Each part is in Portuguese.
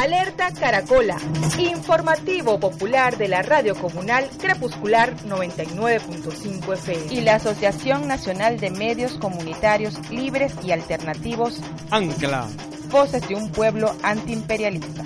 Alerta Caracola, informativo popular de la radio comunal Crepuscular 99.5 FM y la Asociación Nacional de Medios Comunitarios Libres y Alternativos Ancla. Voces de un pueblo antiimperialista.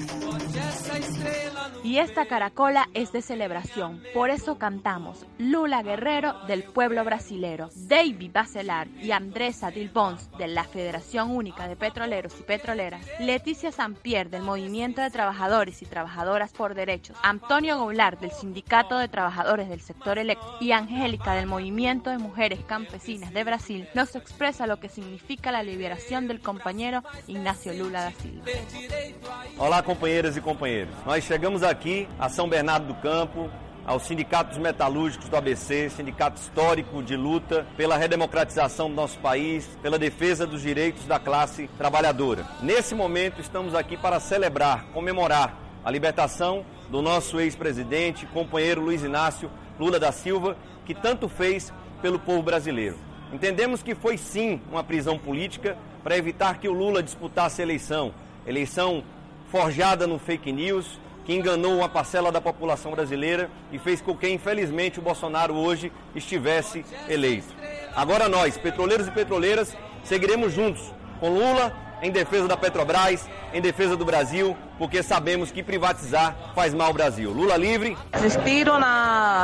Y esta caracola es de celebración, por eso cantamos Lula Guerrero del pueblo brasilero, David Bacelar y Andrés Adil Bons de la Federación Única de Petroleros y Petroleras, Leticia Sampier del Movimiento de Trabajadores y Trabajadoras por Derechos, Antonio Goulart del Sindicato de Trabajadores del Sector Eléctrico y Angélica del Movimiento de Mujeres Campesinas de Brasil nos expresa lo que significa la liberación del compañero Ignacio Lula da Silva. Olá, companheiras e companheiros. Nós chegamos aqui a São Bernardo do Campo, ao Sindicato dos Metalúrgicos do ABC, sindicato histórico de luta pela redemocratização do nosso país, pela defesa dos direitos da classe trabalhadora. Nesse momento, estamos aqui para celebrar, comemorar a libertação do nosso ex-presidente, companheiro Luiz Inácio Lula da Silva, que tanto fez pelo povo brasileiro. Entendemos que foi sim uma prisão política para evitar que o Lula disputasse a eleição, eleição forjada no fake news, que enganou uma parcela da população brasileira e fez com que, infelizmente, o Bolsonaro hoje estivesse eleito. Agora nós, petroleiros e petroleiras, seguiremos juntos com Lula em defesa da Petrobras, em defesa do Brasil, porque sabemos que privatizar faz mal ao Brasil. Lula livre. Existir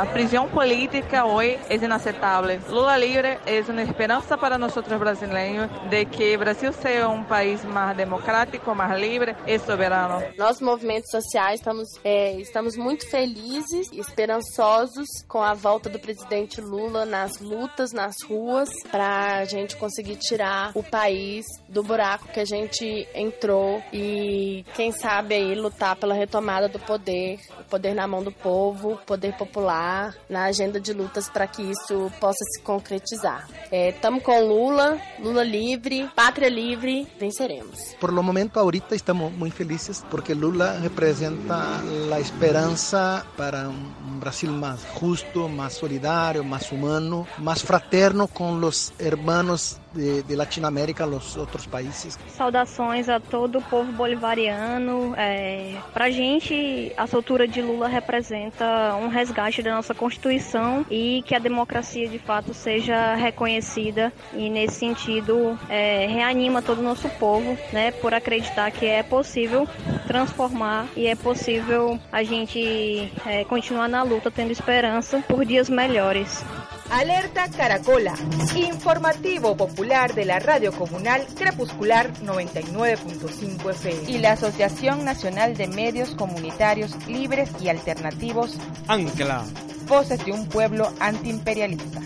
una prisión política hoy es inaceptable. Lula libre es una esperanza para nosotros brasileños de que Brasil sea un país más democrático, más libre e soberano. Nós, movimentos sociais, estamos, é, estamos muito felizes e esperançosos com a volta do presidente Lula nas lutas, nas ruas, para a gente conseguir tirar o país do buraco que a gente entrou e, quem sabe, aí lutar pela retomada do poder, o poder na mão do povo, o poder popular, na agenda de lutas para que isso possa se concretizar. Estamos com Lula, Lula livre, pátria livre, venceremos. Por lo momento, ahorita estamos muy felices porque Lula representa la esperanza para un Brasil más justo, más solidario, más humano, más fraterno con los hermanos de, de Latinoamérica, los outros países. Saudações a todo o povo bolivariano. É, Para a gente, a soltura de Lula representa um resgate da nossa Constituição e que a democracia de fato seja reconhecida e nesse sentido é, reanima todo o nosso povo, né, por acreditar que é possível transformar e é possível a gente é, continuar na luta tendo esperança por dias melhores. Alerta Caracola, informativo popular de la radio comunal Crepuscular 99.5 FM y la Asociación Nacional de Medios Comunitarios Libres y Alternativos Ancla. Voces de un pueblo antiimperialista.